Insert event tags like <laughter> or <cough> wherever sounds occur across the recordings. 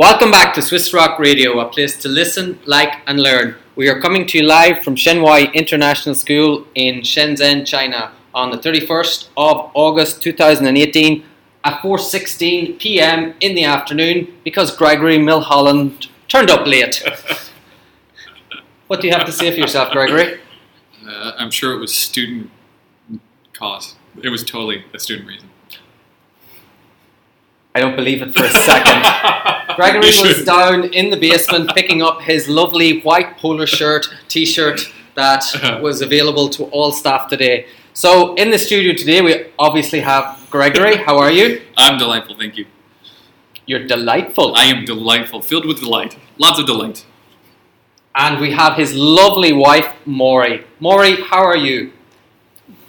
Welcome back to SWIS ROC Radio, a place to listen, like, and learn. We are coming to you live from Shen Wai International School in Shenzhen, China, on the 31st of August 2018 at 4:16 p.m. in the afternoon because Gregory Milholland turned up late. <laughs> what do you have to say for yourself, Gregory? Uh, I'm sure it was student cause. It was totally a student reason. I don't believe it for a second. <laughs> Gregory was should. down in the basement picking up his lovely white polo shirt, t-shirt that uh-huh. was available to all staff today. So in the studio today, we obviously have Gregory. How are you? I'm delightful, thank you. You're delightful. I am delightful, filled with delight. Lots of delight. And we have his lovely wife, Mori. Mori, how are you?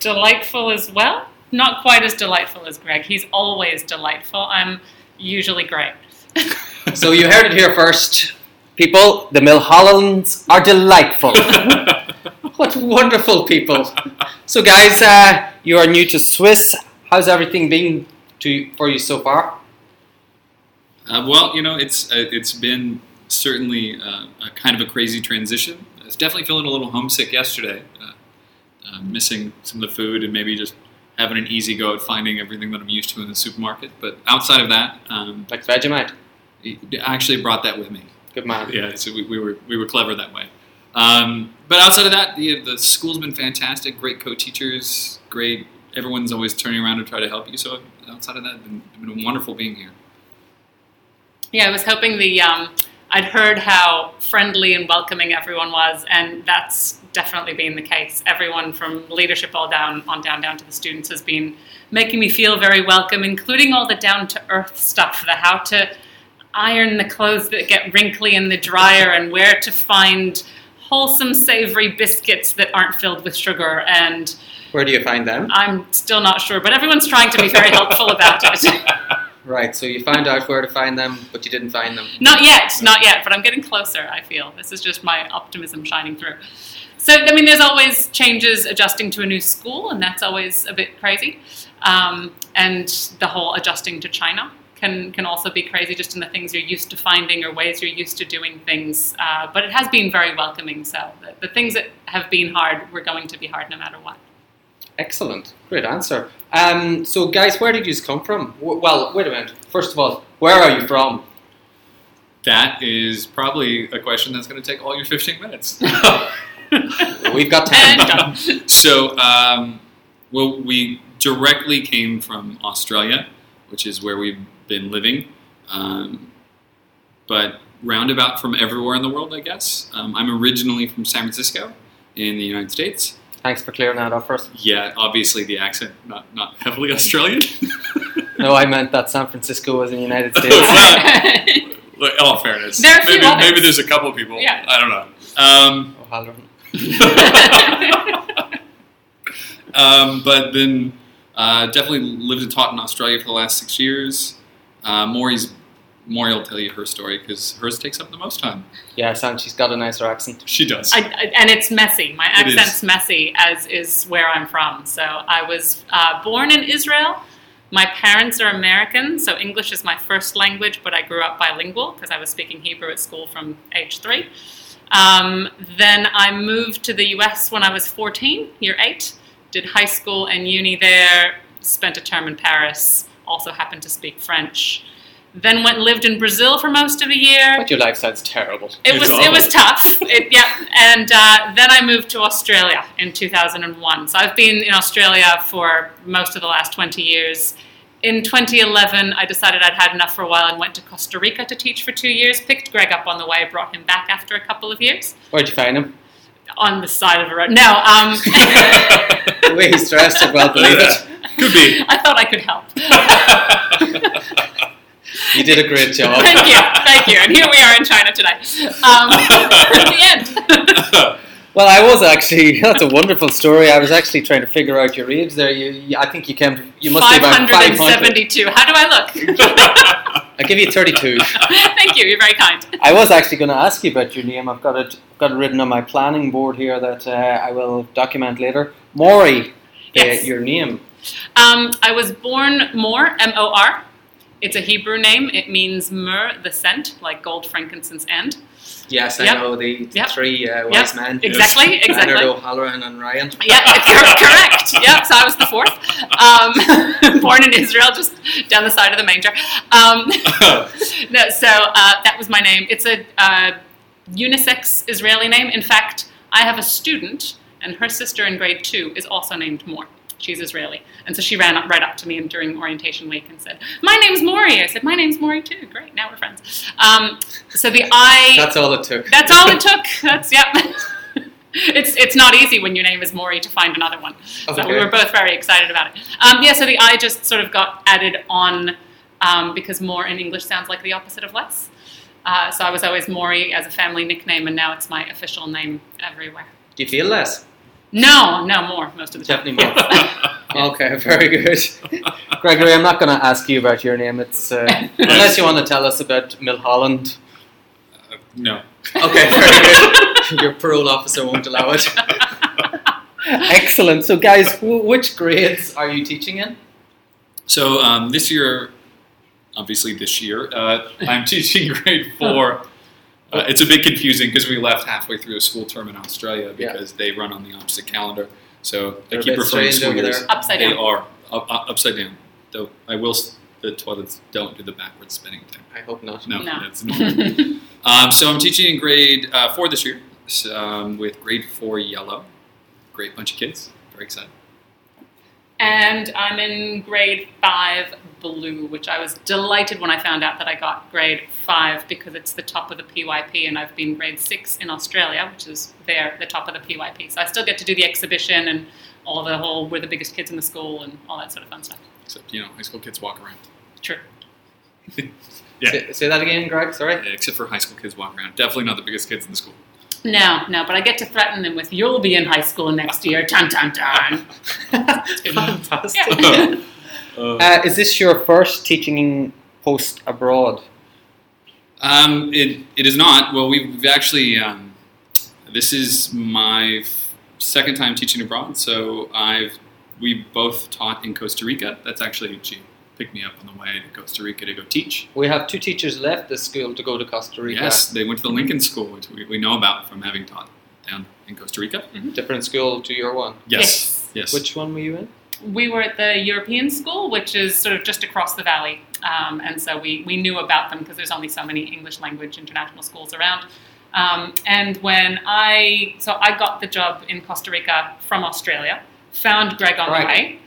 delightful as well. Not quite as delightful as Greg. He's always delightful. I'm usually great. <laughs> So you heard it here first. People, the Milhollands are delightful. <laughs> what wonderful people. So guys, uh, you are new to SWIS. How's everything been to for you so far? Uh, well, you know, it's uh, it's been certainly uh, a kind of a crazy transition. I was definitely feeling a little homesick yesterday, uh, uh, missing some of the food and maybe just having an easy go at finding everything that I'm used to in the supermarket. But outside of that, um, Like Vegemite. I actually brought that with me. Good man. Yeah, so we, we were we were clever that way. Um, but outside of that, the, the school's been fantastic. Great co-teachers, great. Everyone's always turning around to try to help you. So outside of that, it's been, it's been wonderful being here. Yeah, I was hoping the. Um, I'd heard how friendly and welcoming everyone was, and that's definitely been the case. Everyone from leadership all down on down down to the students has been making me feel very welcome, including all the down to earth stuff, the how to iron the clothes that get wrinkly in the dryer, and where to find wholesome, savory biscuits that aren't filled with sugar and. Where do you find them? I'm still not sure, but everyone's trying to be very helpful about it. <laughs> Right, so you found out where to find them, but you didn't find them. not yet, not yet, but I'm getting closer, I feel. This is just my optimism shining through. So, I mean, there's always changes adjusting to a new school, and that's always a bit crazy. Um, and the whole adjusting to China can, can also be crazy just in the things you're used to finding or ways you're used to doing things. Uh, but it has been very welcoming, so the, the things that have been hard were going to be hard no matter what. Excellent, great answer. Um, so guys, where did you come from? W- well, wait a minute. First of all, where are you from? That is probably a question that's going to take all your 15 minutes. <laughs> <laughs> We've got And time. done. so, um, well, we directly came from Australia, which is where we've been living, um, but roundabout from everywhere in the world, I guess. Um, I'm originally from San Francisco in the United States. Thanks for clearing that up first. Yeah, obviously the accent not not heavily Australian. <laughs> No, I meant that San Francisco was in the United <laughs> States. Look, all fairness, There are a few maybe, maybe there's a couple people. Yeah. I don't know. Um, O'Halloran. <laughs> um, but then uh, definitely lived and taught in Australia for the last six years. Uh, Mori's Mori will tell you her story because hers takes up the most time. Yes, and she's got a nicer accent. She does. I, I- and it's messy. My It is. accent's messy, as is where I'm from. So I was uh, born in Israel. My parents are American, so English is my first language, but I grew up bilingual because I was speaking Hebrew at school from age three. Um, then I moved to the US when I was 14, year eight, did high school and uni there, spent a term in Paris, also happened to speak French. Then went lived in Brazil for most of a year. But your life sounds terrible. It It's was awful. it was tough. <laughs> It, yeah, and uh, then I moved to Australia in 2001. So I've been in Australia for most of the last 20 years. In 2011, I decided I'd had enough for a while and went to Costa Rica to teach for two years. Picked Greg up on the way, brought him back after a couple of years Where'd you find him? On the side of a road. No, um, The way he's dressed, I well believe it. Could be. I thought I could help. <laughs> You did a great job. thank you, thank you. And here we are in China today. Um, the end. <laughs> Well, I was actually. <laughs> That's a wonderful story. I was actually trying to figure out your age there. You, you I think you came. to- You must be about 572. How do I look? <laughs> I'll give you 32. <laughs> Thank you. You're very kind. I was actually going to ask you about your name. I've got it got it written on my planning board here that uh, I will document later. Mori, uh, Yes. your name. Um, I was born Mor, M O R, It's a Hebrew name. It means myrrh, the scent, like gold, frankincense, and. Yes, I Yep. know the Yep. three uh, Yep. wise men. Exactly, exactly. Leonard O'Halloran and Ryan. Yeah, <laughs> cor- correct. Yep, so I was the fourth. Um, <laughs> born in Israel, just down the side of the manger. Um, <laughs> no, so uh, that was my name. It's a uh, unisex Israeli name. In fact, I have a student, and her sister in grade two is also named Mor. She's Israeli. And so she ran up, right up to me during orientation week and said, My name's Mori. I said, My name's Mori too. Great, now we're friends. Um, so the I. That's all it took. That's all it <laughs> took. That's yep. <laughs> it's it's not easy when your name is Mori to find another one. So we were both very excited about it. Um, yeah. So the I just sort of got added on um, because more in English sounds like the opposite of less. Uh, so I was always Mori as a family nickname, and now it's my official name everywhere. Do you feel less? No, no more most of the time. Definitely more. <laughs> Okay, very good. <laughs> Gregory, I'm not going to ask you about your name. It's uh, unless you want to tell us about Milholland. no. Okay, very good. <laughs> Your parole officer won't allow it. Excellent. So, guys, wh- which grades are you teaching in? So um, this year, obviously this year, uh, I'm teaching grade four. Uh, it's a bit confusing because we left halfway through a school term in Australia Yeah. because they run on the opposite calendar. So They're they keep bit referring to strange school over years. Upside They down. are up, up- upside down. Though I will. The toilets don't do the backward spinning thing. I hope not. No, No. that's normal. <laughs> um, so I'm teaching in grade uh, four this year s- um, with grade four yellow. Great bunch of kids. Very excited. And I'm in grade five blue, which I was delighted when I found out that I got grade five because it's the top of the PYP, and I've been grade six in Australia, which is there, the top of the PYP. So I still get to do the exhibition and all the whole we're the biggest kids in the school and all that sort of fun stuff. Except you know, high school kids walk around. True. <laughs> Yeah. Say, say that again, Greg. Sorry. Yeah, except for high school kids walk around. Definitely not the biggest kids in the school. No, no, but I get to threaten them with "You'll be in high school next <laughs> year." Dun dun dun. It's good. Fantastic. <laughs> Yeah. Uh, Uh, is this your first teaching post abroad? um, it, it is not. Well, we've, we've actually. Um, this is my f- second time teaching abroad. So I've we both taught in Costa Rica. That's actually she picked me up on the way to Costa Rica to go teach. We have two teachers left the school to go to Costa Rica. Yes, they went to the Lincoln School, which we, we know about from having taught down in Costa Rica. Different school to your one. Yes, yes. Which one were you in? We were at the European school, which is sort of just across the valley. Um, and so we, we knew about them because there's only so many English language international schools around. Um, and when I, so I got the job in Costa Rica from Australia, found Greg on Right. the way,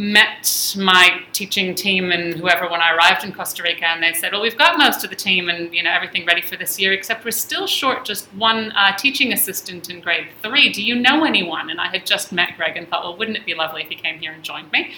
met my teaching team and whoever when I arrived in Costa Rica, and they said, "Well, we've got most of the team and you know everything ready for this year, except we're still short just one uh, teaching assistant in grade three. Do you know anyone?" And I had just met Greg and thought, "Well, wouldn't it be lovely if he came here and joined me?"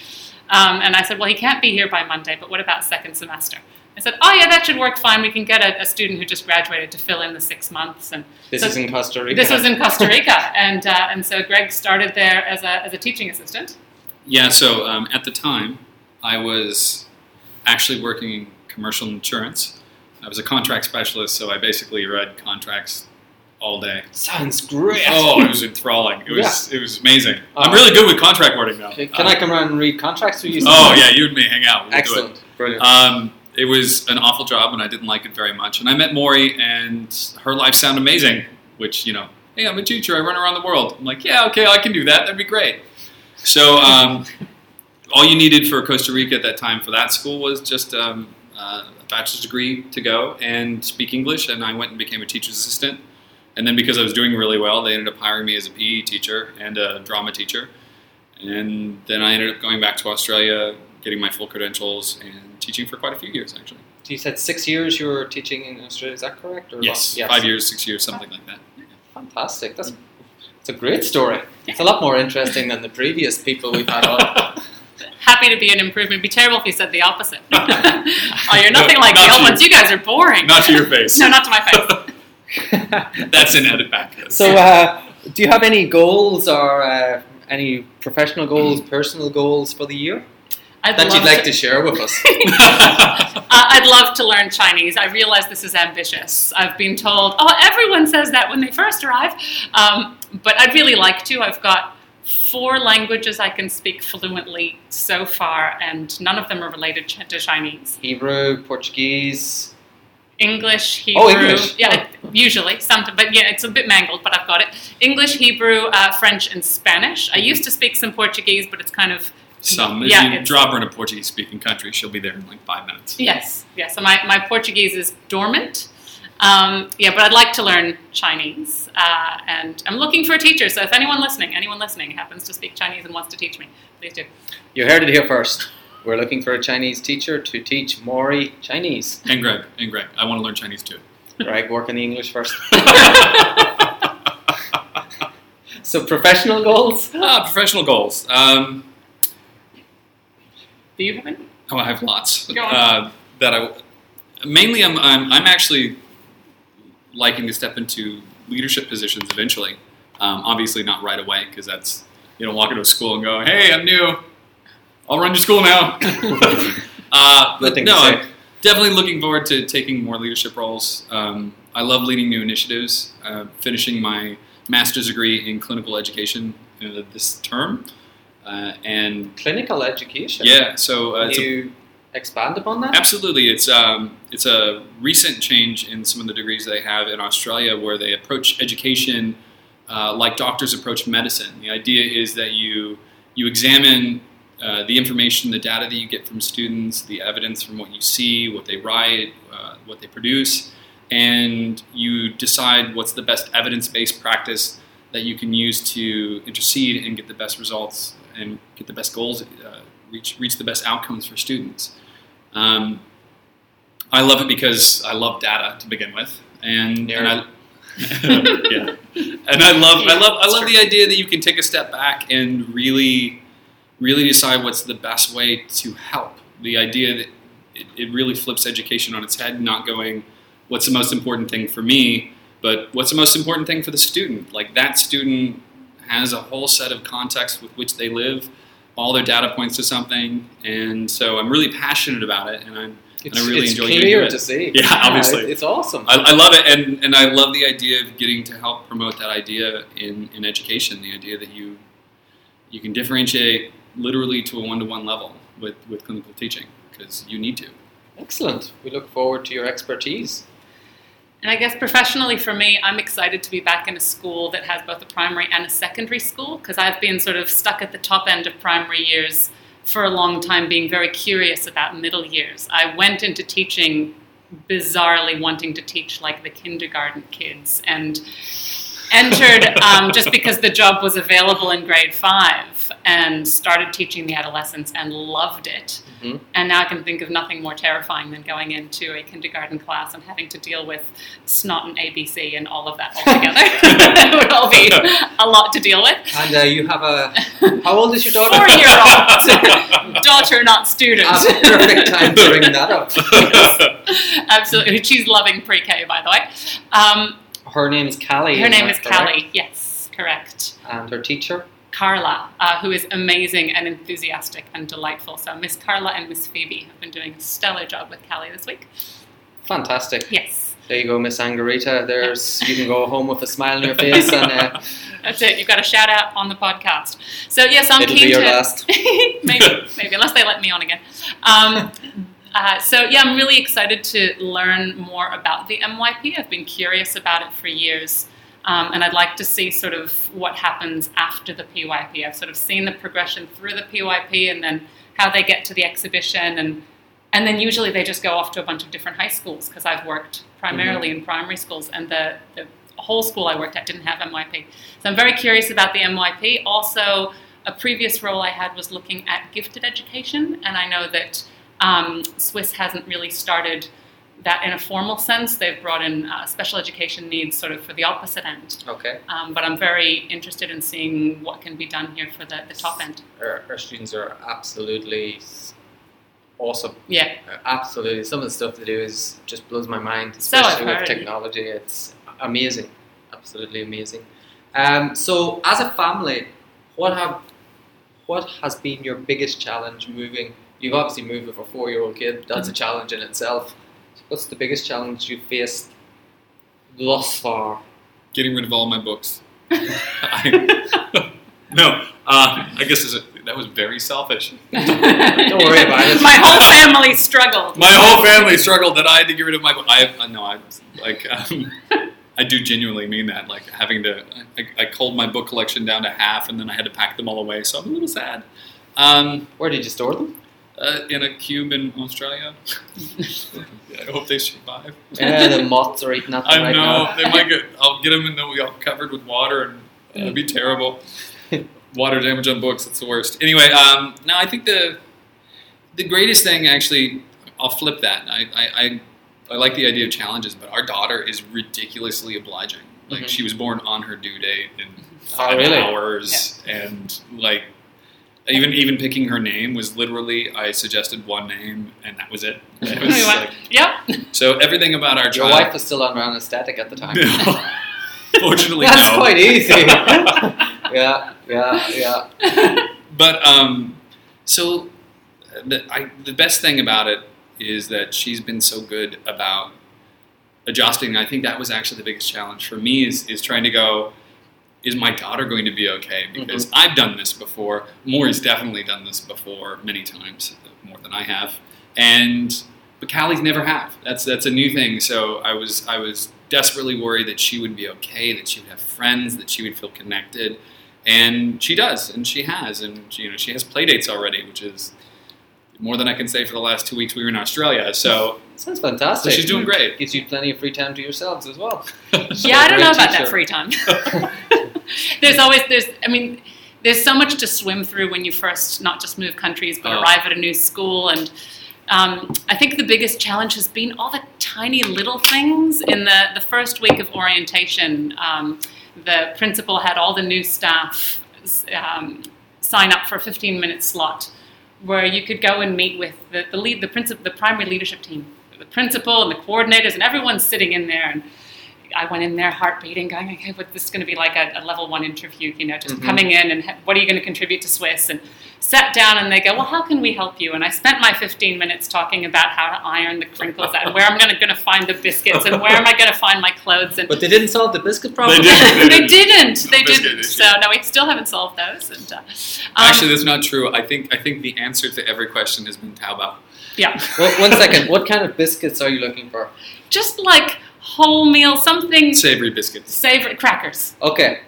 Um, and I said, "Well, he can't be here by Monday, but what about second semester?" I said, "Oh yeah, that should work fine. We can get a, a student who just graduated to fill in the six months." And This So- is in Costa Rica. this was in Costa <laughs> Rica, and uh, and so Greg started there as a as a teaching assistant. Yeah, so um, at the time, I was actually working in commercial insurance. I was a contract specialist, so I basically read contracts all day. Sounds great. Oh, it was enthralling. It was it was amazing. I'm Uh, really good with contract wording now. Can I come around and read contracts with you? Oh yeah, you and me hang out. We'll do it. Excellent. Brilliant. Um, it was an awful job, and I didn't like it very much. And I met Mori, and her life sounded amazing. Which you know, hey, I'm a teacher. I run around the world. I'm like, yeah, okay, I can do that. That'd be great. So um, all you needed for Costa Rica at that time for that school was just um, uh, a bachelor's degree to go and speak English. And I went and became a teacher's assistant. And then because I was doing really well, they ended up hiring me as a PE teacher and a drama teacher. And then I ended up going back to Australia, getting my full credentials, and teaching for quite a few years, actually. So you said six years you were teaching in Australia. Is that correct? Or Yes, what? five years, six years, something like that. Fantastic. That's it's a great story. It's a lot more interesting than the previous people we've had on. <laughs> Happy to be an improvement. It'd be terrible if you said the opposite. <laughs> oh, you're nothing No, like not the old you. ones. You guys are boring. Not to your face. <laughs> no, not to my face. That's an edit back. so, uh, do you have any goals or uh, any professional goals, personal goals for the year I'd that you'd like to share with us? <laughs> Uh, I'd love to learn Chinese. I realize this is ambitious. I've been told, oh, everyone says that when they first arrive. Um, but I'd really like to. I've got four languages I can speak fluently so far, and none of them are related to Chinese. Hebrew, Portuguese. English, Hebrew. Oh, English. Yeah, usually. Sometimes, but yeah, it's a bit mangled, but I've got it. English, Hebrew, uh, French, and Spanish. I used to speak some Portuguese, but it's kind of Some. If Yeah, you it's- drop her in a Portuguese speaking country, she'll be there in like five minutes. Yes, yes. So my, my Portuguese is dormant. Um, yeah, but I'd like to learn Chinese. Uh, and I'm looking for a teacher. So if anyone listening, anyone listening happens to speak Chinese and wants to teach me, please do. You heard it here first. We're looking for a Chinese teacher to teach Mori Chinese. And Greg, and Greg, I want to learn Chinese too. Greg, work on the English first. <laughs> So professional goals? Ah, professional goals. Um, Do you have any? oh, I have lots. Go on. Uh, that I mainly I'm, I'm I'm actually liking to step into leadership positions eventually. Um, obviously not right away because that's you don't walk into a school and go, "Hey, I'm new. I'll run your school now." <laughs> uh, but no. I'm definitely looking forward to taking more leadership roles. Um, I love leading new initiatives. Uh, finishing my master's degree in clinical education uh, this term, uh, and Clinical education. yeah, so uh, Can it's a you expand upon that? Absolutely, it's um, it's a recent change in some of the degrees they have in Australia, where they approach education uh, like doctors approach medicine. The idea is that you you examine uh, the information, the data that you get from students, the evidence from what you see, what they write, uh, what they produce, and you decide what's the best evidence-based practice that you can use to intercede and get the best results and get the best goals, uh, reach reach the best outcomes for students. Um, I love it because I love data to begin with, and, and I, <laughs> yeah, and I love I love I love the idea that you can take a step back and really, really decide what's the best way to help. The idea that it, it really flips education on its head, not going, what's the most important thing for me, but what's the most important thing for the student. Like that student has a whole set of contexts with which they live. All their data points to something, and so I'm really passionate about it, and I'm It's, I really it's enjoy clear it. to see. Yeah, obviously. It's awesome. I, I love it, and, and I love the idea of getting to help promote that idea in, in education. The idea that you you can differentiate literally to a one to one level with, with clinical teaching because you need to. Excellent. We look forward to your expertise. And I guess professionally for me, I'm excited to be back in a school that has both a primary and a secondary school because I've been sort of stuck at the top end of primary years for a long time, being very curious about middle years. I went into teaching bizarrely wanting to teach like the kindergarten kids and entered um, just because the job was available in grade five and started teaching the adolescents and loved it. Mhm. And now I can think of nothing more terrifying than going into a kindergarten class and having to deal with snot and ABC and all of that <laughs> all together. <laughs> it would all be a lot to deal with. And uh, you have a. <laughs> How old is your daughter? Four year old daughter, not student. Ah, perfect time to bring that up. Absolutely. She's loving pre K, by the way. Um, Her name is Callie. her name is correct? Callie. Yes, correct. And her teacher? Carla, uh, who is amazing and enthusiastic and delightful. So Miss Carla and Miss Phoebe have been doing a stellar job with Callie this week. Fantastic. Yes, There you go, Miss Angarita. There's <laughs> you can go home with a smile on your <laughs> face, and uh, that's it. You've got a shout out on the podcast. So yes, I'm it'll keen be your to last. <laughs> maybe, maybe unless they let me on again. Um, uh, so yeah, I'm really excited to learn more about the MYP. I've been curious about it for years. Um, and I'd like to see sort of what happens after the PYP. I've sort of seen the progression through the PYP and then how they get to the exhibition and and then usually they just go off to a bunch of different high schools because I've worked primarily in primary schools and the, the whole school I worked at didn't have MYP. So I'm very curious about the MYP. Also, a previous role I had was looking at gifted education, and I know that um, SWIS hasn't really started that in a formal sense. They've brought in uh, special education needs sort of for the opposite end. Okay. Um, but I'm very interested in seeing what can be done here for the, the top end. Our, our students are absolutely awesome. Yeah, Uh, Absolutely. Some of the stuff they do is just blows my mind, So especially with technology. It's amazing. Absolutely amazing. Um, so, as a family, what have what has been your biggest challenge moving? You've obviously moved with a four-year-old kid. That's Mm-hmm. a challenge in itself. What's the biggest challenge you've faced thus far? Getting rid of all my books. <laughs> I, no, Uh, I guess is a, that was very selfish. Don't worry about it. My whole family struggled. My whole family struggled that I had to get rid of my book. I uh, no, I like um, <laughs> I do genuinely mean that. Like having to, I, I culled my book collection down to half, and then I had to pack them all away. So I'm a little sad. Um, Where did you store them? Uh, in a cube in Australia. <laughs> I hope they survive. Yeah, the moths are eating at them I right know now. they might get. I'll get them and they'll be all covered with water, and it'd be terrible. <laughs> water damage on books. It's the worst. Anyway, um, no, I think the the greatest thing actually. I'll flip that. I, I, I I like the idea of challenges, but our daughter is ridiculously obliging. Like Mhm. she was born on her due date in Oh, five really? hours, and like even even picking her name was literally I suggested one name and that was it. <laughs> It was like- yep. so everything about our Your child. wife was still under anesthetic at the time. No. <laughs> Fortunately, That's no. quite easy. <laughs> yeah, yeah, yeah. But um, so the I, the best thing about it is that she's been so good about adjusting. I think that was actually the biggest challenge for me is is trying to go. Is my daughter going to be okay? Mm-hmm. Because I've done this before. Mori's definitely done this before many times, more than I have. And but Callie's never have. That's that's a new thing. So I was I was desperately worried that she would be okay, that she would have friends, that she would feel connected, and she does, and she has, and she, you know she has play dates already, which is more than I can say for the last two weeks we were in Australia. So, Sounds so fantastic. she's doing great. Gives you plenty of free time to yourselves as well. Yeah, I <laughs> don't know about teacher. that free time. <laughs> <laughs> there's always there's I mean there's so much to swim through when you first not just move countries but Oh. arrive at a new school and um, I think the biggest challenge has been all the tiny little things in the, the first week of orientation. Um, the principal had all the new staff um, sign up for a 15 minute slot where you could go and meet with the, the lead, the principal, the primary leadership team, the principal and the coordinators, and everyone's sitting in there. And I went in there, heart beating, going, okay, what this is going to be like a, a level one interview, you know, just Mhm. coming in and ha- what are you going to contribute to SWIS? And sat down and they go, well, how can we help you? And I spent my 15 minutes talking about how to iron the crinkles out and where I'm going to find the biscuits and where am I going to find my clothes. And But they didn't solve the biscuit problem. They didn't. they didn't. No They didn't. issue. So no, we still haven't solved those. And uh, um, Actually, that's not true. I think I think the answer to every question has been Taobao. yeah, Well, one second. What kind of biscuits are you looking for? just like wholemeal, something Savory biscuits. savory crackers. Okay.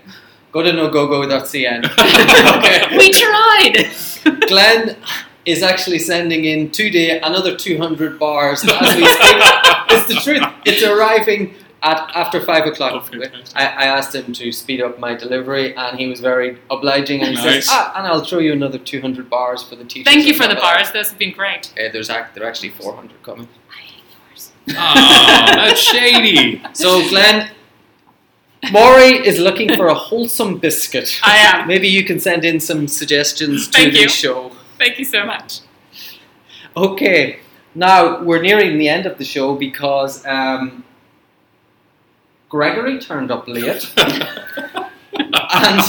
Go to nogogo.cn. <laughs> okay. <laughs> We tried. Glenn is actually sending in today another 200 bars as we speak. <laughs> it's the truth. It's arriving at after five o'clock. fantastic. I, I asked him to speed up my delivery, and he was very obliging. And he Nice. says, "Ah, and I'll throw you another 200 bars for the teachers." Thank you for the blah, blah, blah." bars. Those have been great. Uh, there's act, there are actually 400 coming. I. Oh, that's shady. So, Glenn, Mori is looking for a wholesome biscuit. I am. Maybe you can send in some suggestions to Thank the you. show. Thank you so much. Okay, now we're nearing the end of the show because um, Gregory turned up late, <laughs> and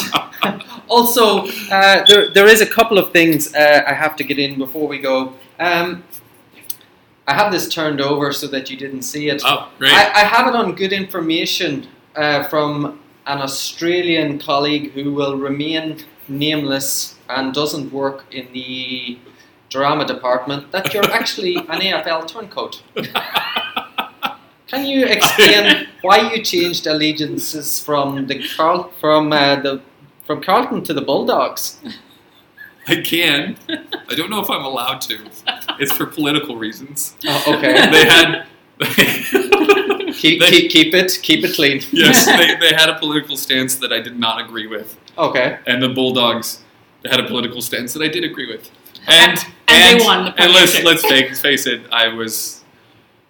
also uh, there, there is a couple of things uh, I have to get in before we go. Um, I have this turned over so that you didn't see it. oh, great. I, I have it on good information uh, from an Australian colleague who will remain nameless and doesn't work in the drama department that you're <laughs> actually an AFL turncoat. Can you explain <laughs> why you changed allegiances from the Carl from uh, the from Carlton to the Bulldogs? I can. I don't know if I'm allowed to. <laughs> It's for political reasons. Oh, okay, <laughs> They had. <laughs> keep, they- keep keep it keep it clean. yes, they, they had a political stance that I did not agree with, Okay. and the Bulldogs had a political stance that I did agree with. And And they won the and let's let's face, face it, I was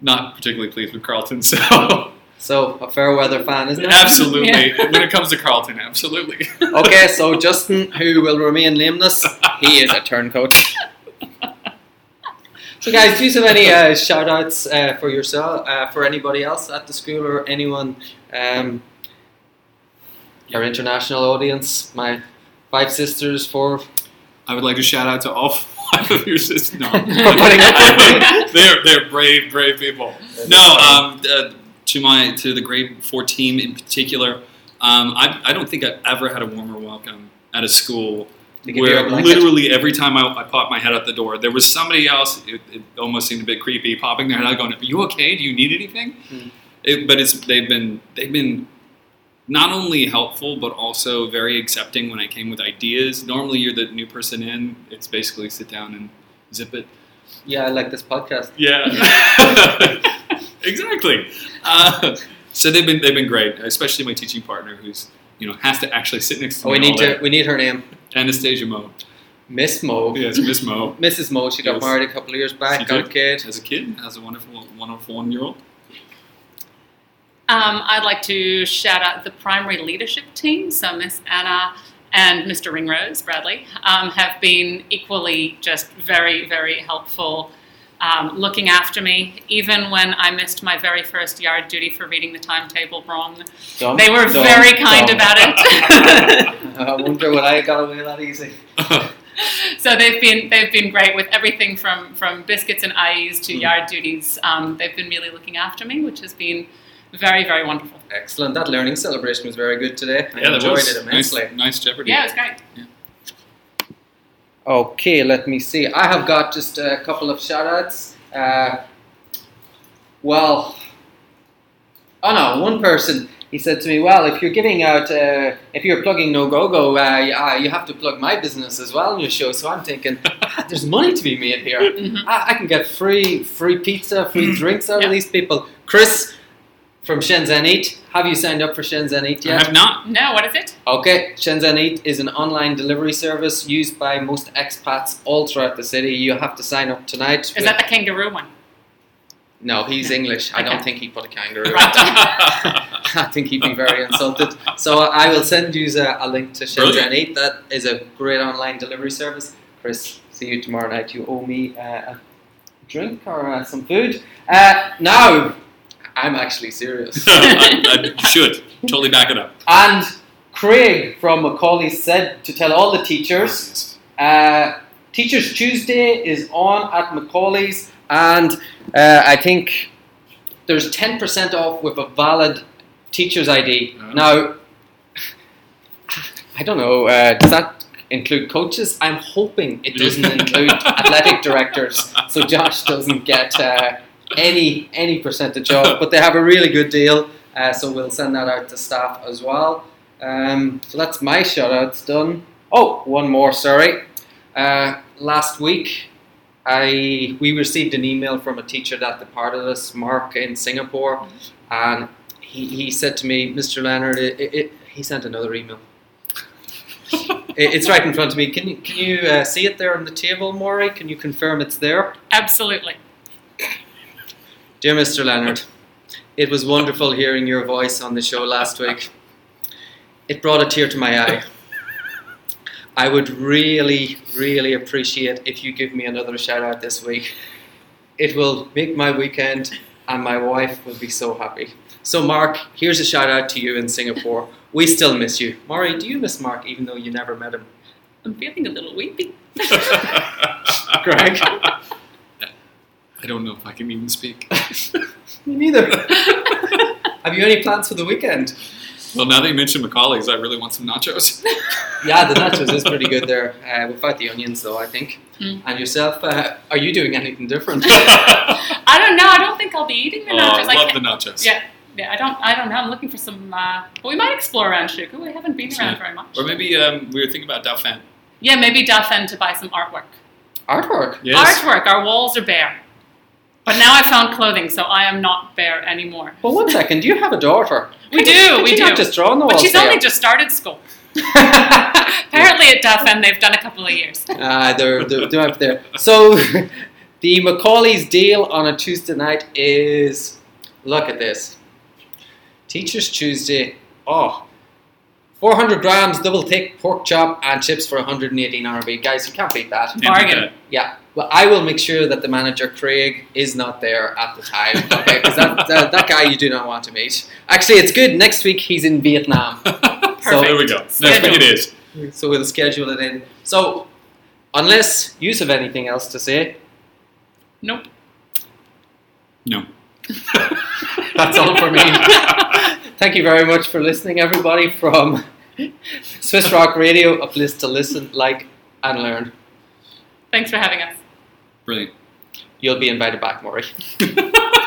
not particularly pleased with Carlton. So So a fair weather fan, isn't it? absolutely, Yeah. when it comes to Carlton, absolutely. Okay, so Justin, who will remain nameless, he is a turncoat. So, guys, do you have any uh, shout outs uh, for yourself, uh, for anybody else at the school or anyone, um, our international audience, my five sisters, four. I would like to shout out to all <laughs> five of your sisters. No, putting up with me. they're they're brave, brave people. No, um, uh, to my to the grade four team in particular, um, I, I don't think I've ever had a warmer welcome at a school They give you a where literally every time I, I popped my head out the door, there was somebody else. It, it almost seemed a bit creepy, popping their head out, going, "Are you okay? Do you need anything?" Hmm. It, but it's they've been they've been not only helpful but also very accepting when I came with ideas. Normally, you're the new person in. It's basically sit down and zip it. Yeah, I like this podcast. Yeah, <laughs> exactly. Uh, so they've been they've been great, especially my teaching partner, who's you know has to actually sit next to Oh, me. we need to. We need her name, Anastasia Mo. Miss Mo. Yes, Miss Mo. Mrs. Mo. She got Yes. married a couple of years back. She got a kid. Has a kid. Has a wonderful, wonderful one year old. Um, I'd like to shout out the primary leadership team. So Miss Anna and Mr. Ringrose Bradley um, have been equally just very, very helpful, um, looking after me. Even when I missed my very first yard duty for reading the timetable wrong, Dumb, they were dumb, very kind dumb. about it. <laughs> I wonder what I got away that easy. <laughs> so they've been they've been great with everything from from biscuits and IEs to Mm. yard duties. Um, they've been really looking after me, which has been very, very wonderful. Excellent. That learning celebration was very good today. I yeah, that enjoyed was it immensely. Nice, nice Jeopardy. Yeah, it was great. Okay, let me see. I have got just a couple of shout outs. Uh, well, oh no, one person, he said to me, well, if you're giving out, uh, if you're plugging No Go Go, uh, you, have to plug my business as well in your show. So I'm thinking, <laughs> ah, there's money to be made here. Mhm. I, I can get free free pizza, free drinks out Yeah. of these people. Chris from Shenzhen Eat, have you signed up for Shenzhen Eat yet? I have not. No, what is it? Okay, Shenzhen Eat is an online delivery service used by most expats all throughout the city. You have to sign up tonight. Is that the kangaroo one? no, he's English. I don't think he put a kangaroo. Right. <laughs> <laughs> I think he'd be very insulted. So I will send you a, a link to Shenzhen Brilliant. Eat. That is a great online delivery service. Chris, see you tomorrow night. You owe me uh, a drink or uh, some food. Uh, now, I'm actually serious. <laughs> I, I should totally back it up. and Craig from McCawley said to tell all the teachers Uh, Teachers Tuesday is on at McCawley's, and uh, I think there's 10% off with a valid teacher's ID. Now, <laughs> I don't know, uh, does that include coaches? I'm hoping it doesn't include athletic directors, so Josh doesn't get uh, any any percentage off. But they have a really good deal, uh, so we'll send that out to staff as well. Um, so that's my shout outs done. Oh, one more, sorry. Uh, last week, I we received an email from a teacher that departed us, Mark in Singapore, and he, he said to me, Mr. Leonard, it, it, it, he sent another email. <laughs> It- it's right in front of me. Can you can you uh, see it there on the table, Mori? Can you confirm it's there? Absolutely. Dear Mr. Leonard, it was wonderful hearing your voice on the show last week. It brought a tear to my eye. <laughs> I would really, really appreciate if you give me another shout out this week. It will make my weekend, and my wife will be so happy. So, Mark, here's a shout out to you in Singapore. We still miss you. Mori, do you miss Mark even though you never met him? I'm feeling a little weepy. <laughs> Greg? <laughs> I don't know if I can even speak. <laughs> Me neither. <laughs> Have you any plans for the weekend? Well, now that you mentioned McCawley's, I really want some nachos. <laughs> Yeah, the nachos is pretty good there, uh, without the onions, though. I think. Mm. And yourself, uh, are you doing anything different? I don't know. I don't think I'll be eating the Oh, nachos. I I love can't- the nachos. Yeah, yeah. I don't. I don't know. I'm looking for some. Uh, but we might explore around Shekou. We haven't been around Yeah. very much. Or maybe um, we were thinking about Dafen. Yeah, maybe Dafen to buy some artwork. Artwork. Yes. Artwork. Our walls are bare. But now I found clothing, so I am not bare anymore. Well, one second. Do you have a daughter? <laughs> We do, we do. Not just draw on the But she's there? only just started school. <laughs> Apparently at Dafen they've done a couple of years. <laughs> Ah, they're, they're, they're up there. So, the McCawley's deal on a Tuesday night is look at this. Teachers Tuesday. Oh, 400 grams double thick pork chop and chips for 118 RMB. Guys, you can't beat that. Can't Bargain. Yeah, well, I will make sure that the manager Craig is not there at the time. Okay, because that, <laughs> that that guy you do not want to meet. Actually, it's good. Next week he's in Vietnam, <laughs> so there we go. Next week it is. so we'll schedule it in. So, unless you have anything else to say, Nope. No. <laughs> that's all for me. <laughs> Thank you very much for listening, everybody from SWIS ROC Radio, a place to listen, like, and learn. Thanks for having us. Brilliant. You'll be invited back, Mori. <laughs>